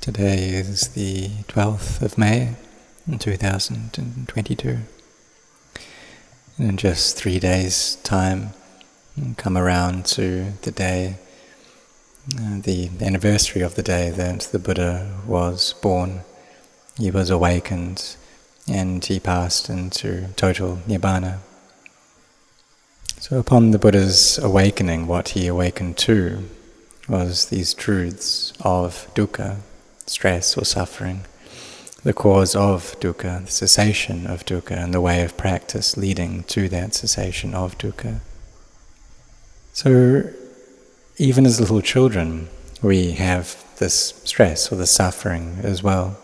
Today is the 12th of May 2022. And in just three days' time, come around to the day, uh, the anniversary of the day that the Buddha was born. He was awakened and he passed into total Nibbana. So, upon the Buddha's awakening, what he awakened to was these truths of dukkha, stress or suffering, the cause of dukkha, the cessation of dukkha, and the way of practice leading to that cessation of dukkha. So, even as little children, we have this stress or the suffering as well.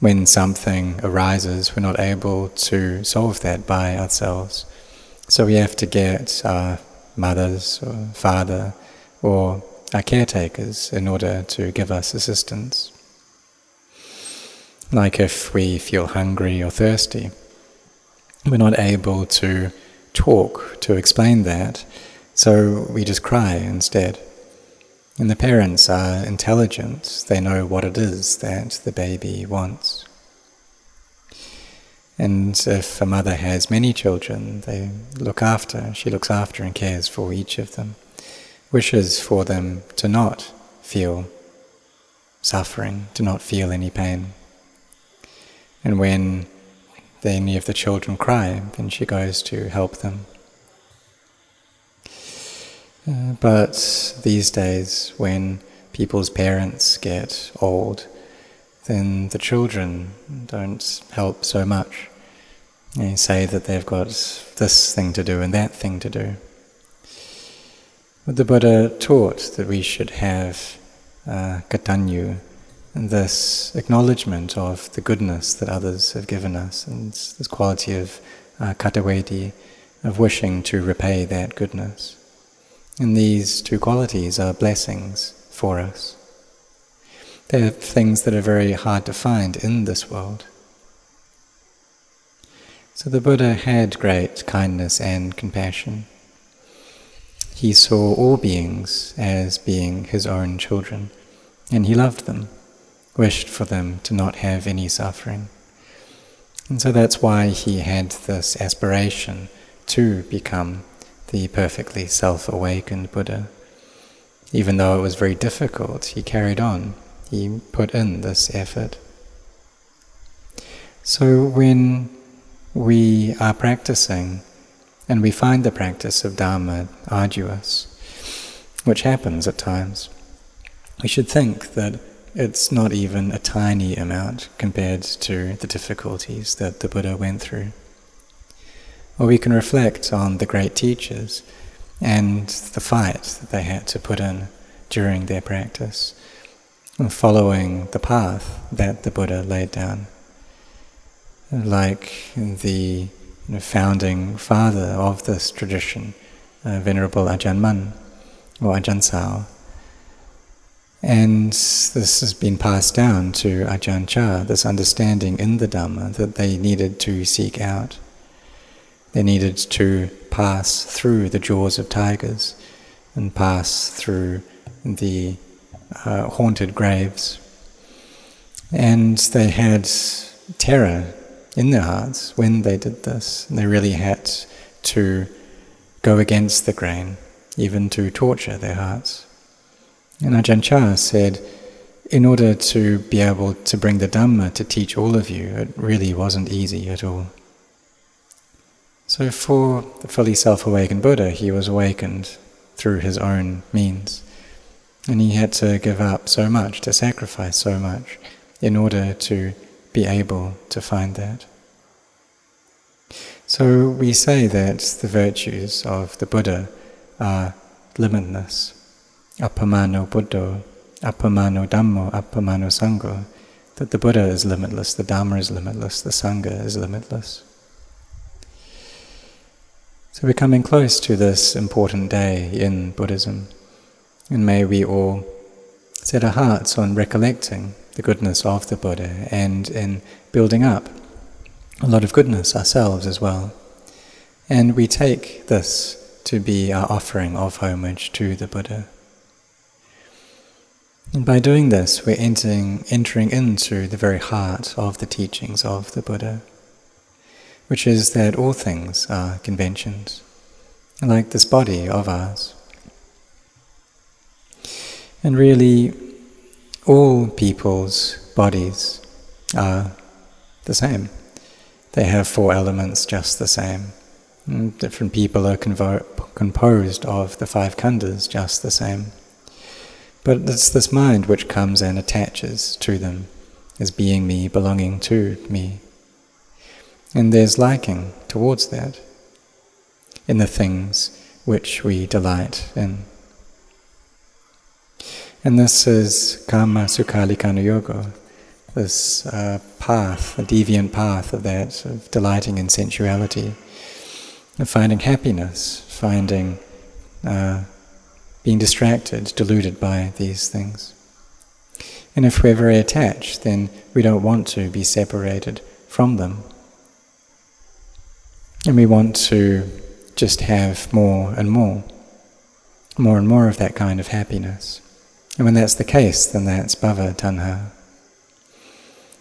When something arises, we're not able to solve that by ourselves. So we have to get our mothers or father or our caretakers in order to give us assistance. Like if we feel hungry or thirsty, we're not able to talk to explain that, so we just cry instead. And the parents are intelligent, they know what it is that the baby wants. And if a mother has many children, they look after, she looks after and cares for each of them wishes for them to not feel suffering, to not feel any pain. And when any of the children cry, then she goes to help them. Uh, but these days, when people's parents get old, then the children don't help so much. They say that they've got this thing to do and that thing to do. But the Buddha taught that we should have uh, katanyu, this acknowledgement of the goodness that others have given us, and this quality of uh, katavedi, of wishing to repay that goodness. And these two qualities are blessings for us. They're things that are very hard to find in this world. So the Buddha had great kindness and compassion. He saw all beings as being his own children, and he loved them, wished for them to not have any suffering. And so that's why he had this aspiration to become the perfectly self awakened Buddha. Even though it was very difficult, he carried on, he put in this effort. So when we are practicing, and we find the practice of Dharma arduous, which happens at times. We should think that it's not even a tiny amount compared to the difficulties that the Buddha went through. Or we can reflect on the great teachers and the fight that they had to put in during their practice, following the path that the Buddha laid down. Like the founding father of this tradition, uh, Venerable Ajahn Mun, or Ajahn Sao. And this has been passed down to Ajahn Chah, this understanding in the Dhamma that they needed to seek out. They needed to pass through the jaws of tigers and pass through the uh, haunted graves. And they had terror in their hearts when they did this. They really had to go against the grain, even to torture their hearts. And Ajahn Chah said, in order to be able to bring the Dhamma to teach all of you, it really wasn't easy at all. So, for the fully self awakened Buddha, he was awakened through his own means. And he had to give up so much, to sacrifice so much, in order to be able to find that. So we say that the virtues of the Buddha are limitless. Appamano Buddho, appamano Dhammo, appamano Sangho. That the Buddha is limitless, the Dhamma is limitless, the Sangha is limitless. So we're coming close to this important day in Buddhism, and may we all set our hearts on recollecting the goodness of the Buddha and in building up a lot of goodness ourselves as well. And we take this to be our offering of homage to the Buddha. And by doing this, we're entering, entering into the very heart of the teachings of the Buddha, which is that all things are conventions, like this body of ours. And really, all people's bodies are the same. They have four elements just the same. And mm, different people are convo- composed of the five khandhas just the same. But it's this mind which comes and attaches to them as being me, belonging to me. And there's liking towards that in the things which we delight in. And this is Kama Sukhalikkhana Yoga, this uh, path, a deviant path of that, of delighting in sensuality, of finding happiness, finding uh, being distracted, deluded by these things. And if we're very attached, then we don't want to be separated from them. And we want to just have more and more, more and more of that kind of happiness. And when that's the case, then that's bhava tanha.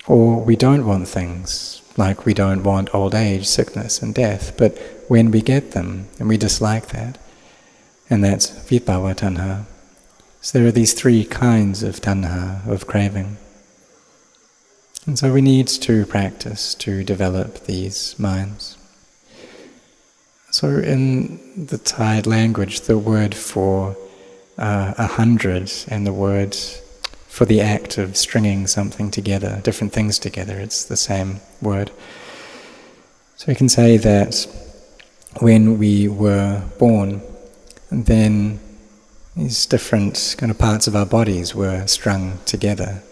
Or we don't want things, like we don't want old age, sickness, and death, but when we get them, and we dislike that, and that's vibhava tanha. So there are these three kinds of tanha, of craving. And so we need to practice to develop these minds. So in the Thai language, the word for uh, a hundred and the word for the act of stringing something together, different things together. It's the same word. So we can say that when we were born, then these different kind of parts of our bodies were strung together.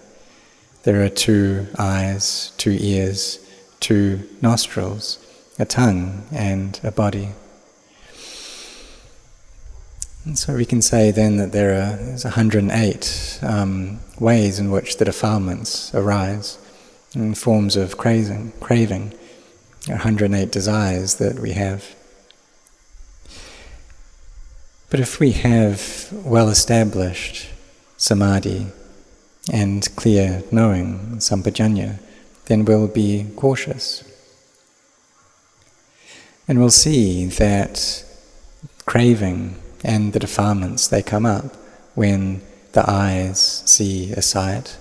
There are two eyes, two ears, two nostrils, a tongue, and a body. And so we can say then that there are 108 um, ways in which the defilements arise, in forms of craving, craving, 108 desires that we have. But if we have well established samadhi and clear knowing, sampajanya, then we'll be cautious. And we'll see that craving and the defilements, they come up when the eyes see a sight,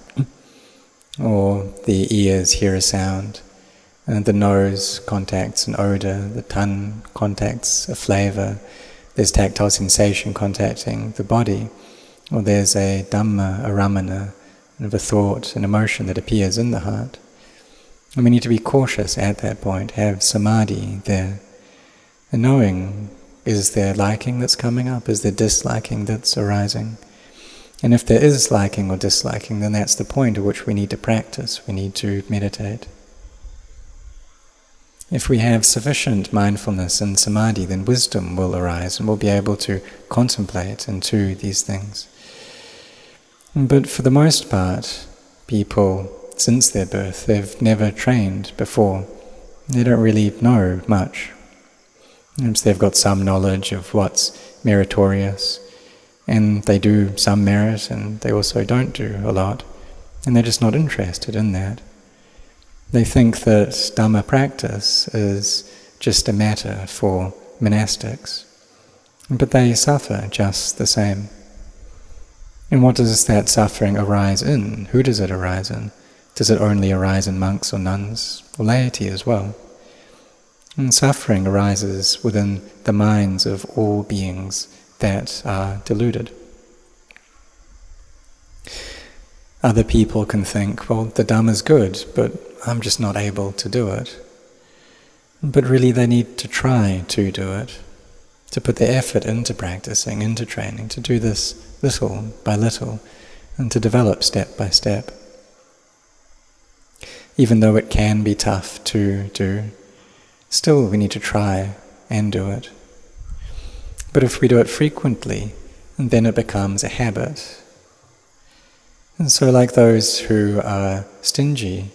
or the ears hear a sound, and the nose contacts an odor, the tongue contacts a flavor, there's tactile sensation contacting the body, or there's a dhamma, a ramana, of a thought, an emotion that appears in the heart. And we need to be cautious at that point, have samadhi there, and knowing is there liking that's coming up? Is there disliking that's arising? And if there is liking or disliking, then that's the point at which we need to practice, we need to meditate. If we have sufficient mindfulness and samadhi, then wisdom will arise and we'll be able to contemplate into these things. But for the most part, people, since their birth, they've never trained before. They don't really know much Perhaps they've got some knowledge of what's meritorious, and they do some merit, and they also don't do a lot, and they're just not interested in that. They think that Dhamma practice is just a matter for monastics, but they suffer just the same. And what does that suffering arise in? Who does it arise in? Does it only arise in monks or nuns, or laity as well? And suffering arises within the minds of all beings that are deluded. Other people can think, well, the Dhamma is good, but I'm just not able to do it. But really, they need to try to do it, to put the effort into practicing, into training, to do this little by little, and to develop step by step. Even though it can be tough to do, Still, we need to try and do it. But if we do it frequently, then it becomes a habit. And so, like those who are stingy,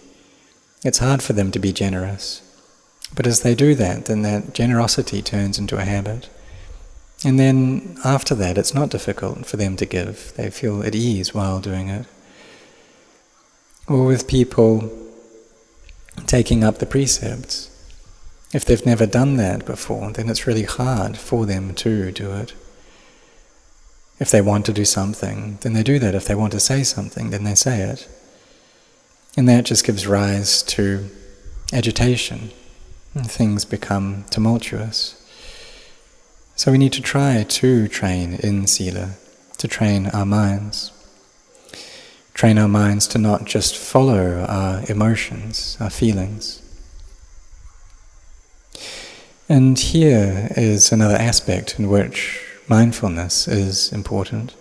it's hard for them to be generous. But as they do that, then that generosity turns into a habit. And then after that, it's not difficult for them to give. They feel at ease while doing it. Or with people taking up the precepts. If they've never done that before, then it's really hard for them to do it. If they want to do something, then they do that. If they want to say something, then they say it. And that just gives rise to agitation. And things become tumultuous. So we need to try to train in Sila, to train our minds. Train our minds to not just follow our emotions, our feelings. And here is another aspect in which mindfulness is important.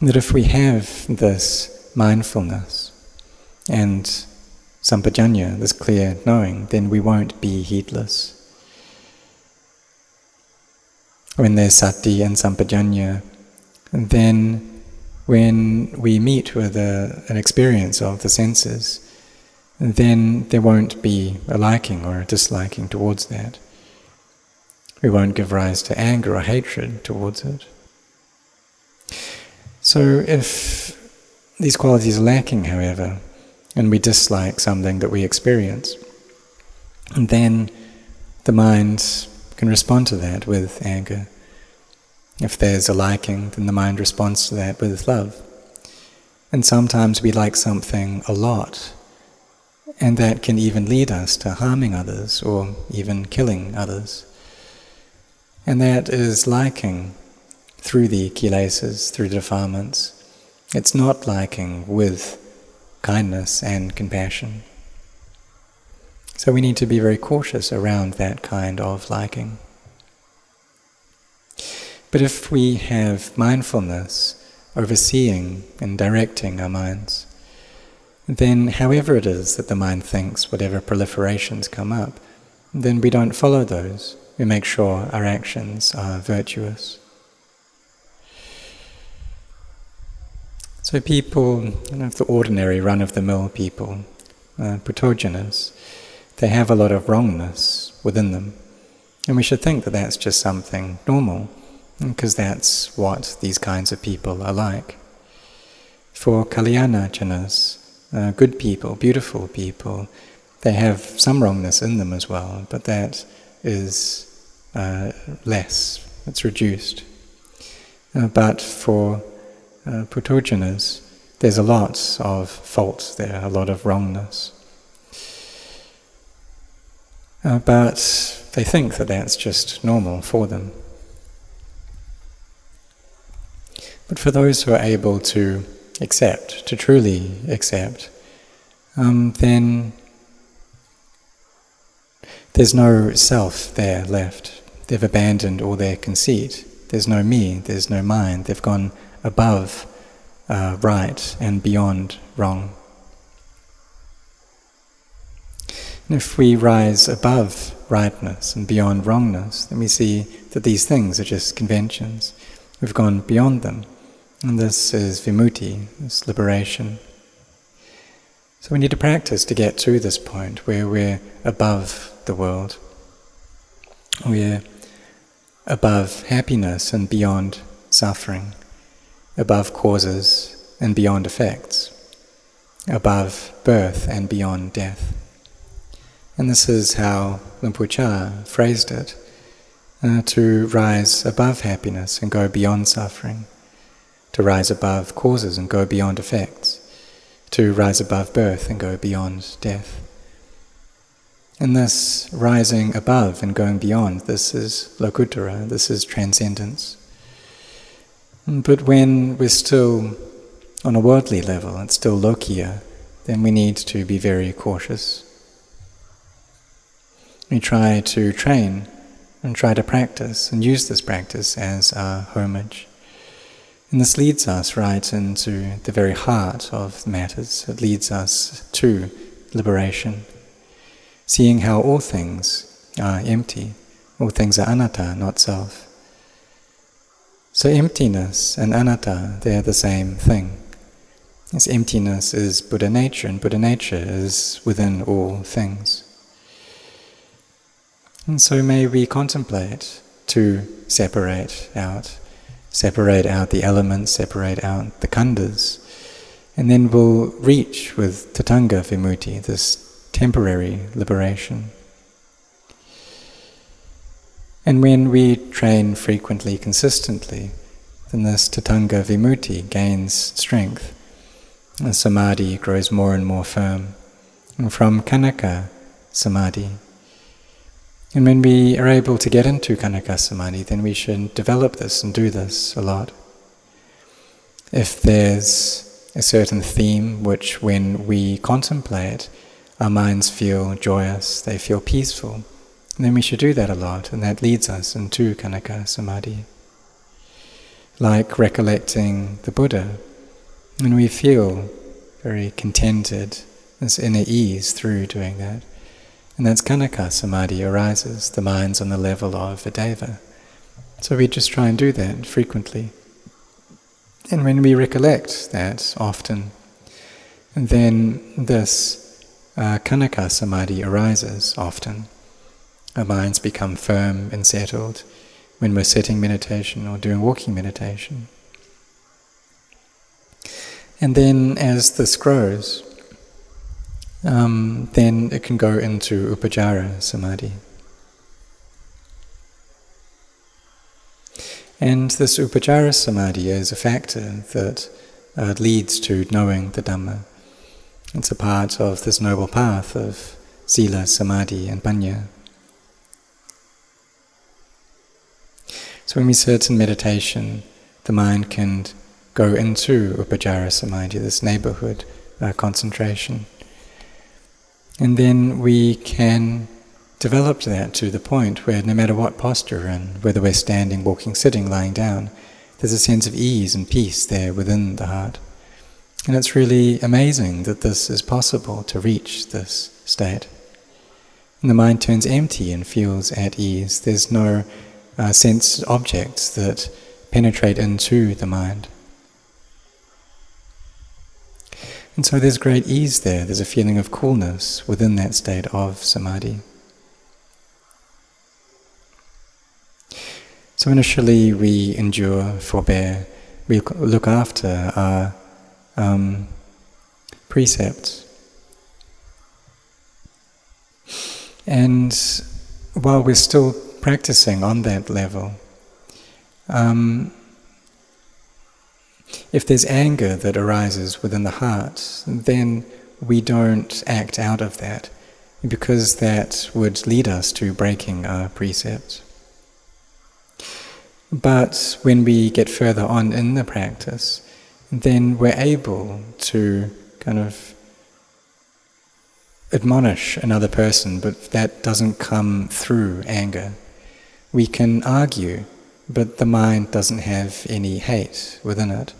That if we have this mindfulness and sampajanya, this clear knowing, then we won't be heedless. When there's sati and sampajanya, then when we meet with a, an experience of the senses, then there won't be a liking or a disliking towards that. We won't give rise to anger or hatred towards it. So if these qualities are lacking, however, and we dislike something that we experience, then the mind can respond to that with anger. If there's a liking, then the mind responds to that with love. And sometimes we like something a lot, and that can even lead us to harming others or even killing others. And that is liking through the kilesas, through the defilements. It's not liking with kindness and compassion. So we need to be very cautious around that kind of liking. But if we have mindfulness overseeing and directing our minds, then however it is that the mind thinks, whatever proliferations come up, then we don't follow those we make sure our actions are virtuous. So people, the ordinary run-of-the-mill people, uh, they have a lot of wrongness within them. And we should think that that's just something normal, because that's what these kinds of people are like. For Kalyana Janas, uh, good people, beautiful people, they have some wrongness in them as well, but that is uh, less, it's reduced. Uh, but for uh, there's a lot of fault there, a lot of wrongness. Uh, but they think that that's just normal for them. But for those who are able to accept, to truly accept, um, then there's no self there left. They've abandoned all their conceit. There's no me, there's no mind. They've gone above uh, right and beyond wrong. And if we rise above rightness and beyond wrongness, then we see that these things are just conventions. We've gone beyond them. And this is vimutti, this liberation. So we need to practice to get to this point where we're above the world. We're above happiness and beyond suffering, above causes and beyond effects, above birth and beyond death. And this is how Chah phrased it uh, to rise above happiness and go beyond suffering, to rise above causes and go beyond effects, to rise above birth and go beyond death. And this rising above and going beyond, this is Lokuttara, this is transcendence. But when we're still on a worldly level, it's still Lokiya, then we need to be very cautious. We try to train and try to practice and use this practice as our homage. And this leads us right into the very heart of matters. It leads us to liberation seeing how all things are empty, all things are anatta, not self. So emptiness and anatta, they're the same thing. This emptiness is Buddha nature, and Buddha nature is within all things. And so may we contemplate to separate out, separate out the elements, separate out the khandhas, and then we'll reach with Tadanga Vimutti, this temporary liberation. And when we train frequently, consistently, then this Tadanga Vimutti gains strength. And samadhi grows more and more firm. And from Khanika Samadhi. And when we are able to get into Khanika Samadhi, then we should develop this and do this a lot. If there's a certain theme which, when we contemplate, our minds feel joyous, they feel peaceful, then we should do that a lot, and that leads us into Khanika Samadhi. Like recollecting the Buddha, and we feel very contented, this inner ease through doing that. And that's Khanika Samadhi arises, the mind's on the level of a deva. So we just try and do that frequently. And when we recollect that often, then this uh, Khanika Samadhi arises often. Our minds become firm and settled when we're sitting meditation or doing walking meditation. And then as this grows, um, then it can go into upacara Samadhi. And this upacara Samadhi is a factor that uh, leads to knowing the Dhamma. It's a part of this noble path of Sila, Samadhi, and Panya. So when we sit in meditation, the mind can go into upacara Samadhi, this neighborhood uh, concentration. And then we can develop that to the point where no matter what posture in, whether we're standing, walking, sitting, lying down, there's a sense of ease and peace there within the heart. And it's really amazing that this is possible to reach this state. And the mind turns empty and feels at ease. There's no uh, sense objects that penetrate into the mind. And so there's great ease there, there's a feeling of coolness within that state of samadhi. So initially we endure, forbear, we look after our um, precepts. And while we're still practicing on that level, um, if there's anger that arises within the heart, then we don't act out of that because that would lead us to breaking our precepts. But when we get further on in the practice, then we're able to kind of admonish another person, but that doesn't come through anger. We can argue, but the mind doesn't have any hate within it.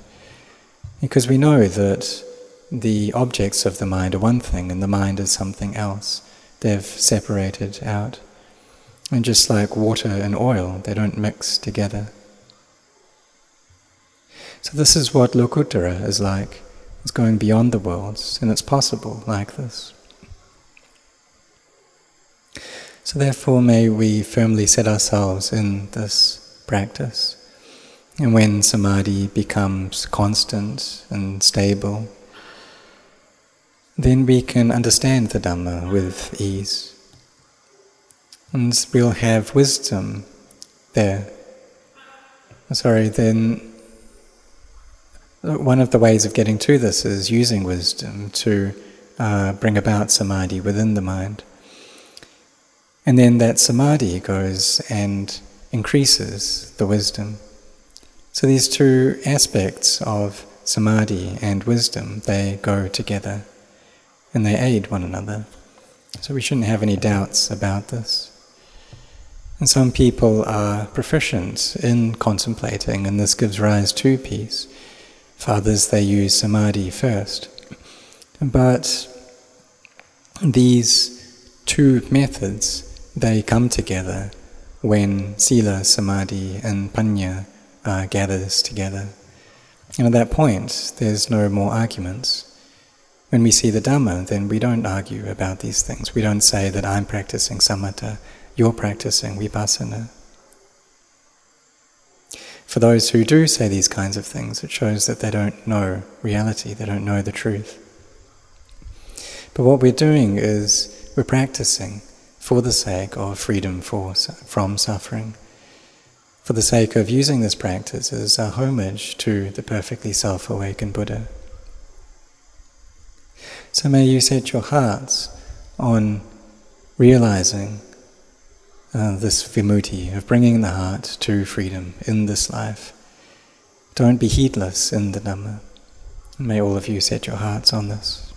Because we know that the objects of the mind are one thing and the mind is something else. They've separated out. And just like water and oil, they don't mix together. So, this is what Lokuttara is like. It's going beyond the worlds, and it's possible like this. So, therefore, may we firmly set ourselves in this practice. And when samadhi becomes constant and stable, then we can understand the Dhamma with ease. And we'll have wisdom there. Sorry, then one of the ways of getting to this is using wisdom to uh, bring about samadhi within the mind. And then that samadhi goes and increases the wisdom. So these two aspects of samadhi and wisdom, they go together and they aid one another. So we shouldn't have any doubts about this. And some people are proficient in contemplating, and this gives rise to peace. For others, they use samadhi first. But these two methods they come together when sila, samadhi, and panya uh, gathers together. And at that point, there's no more arguments. When we see the Dhamma, then we don't argue about these things. We don't say that I'm practicing samatha, you're practicing vipassana. For those who do say these kinds of things, it shows that they don't know reality, they don't know the truth. But what we're doing is we're practicing for the sake of freedom for, from suffering, for the sake of using this practice as a homage to the perfectly self awakened Buddha. So may you set your hearts on realizing uh, this vimutti of bringing the heart to freedom in this life. Don't be heedless in the Dhamma. May all of you set your hearts on this.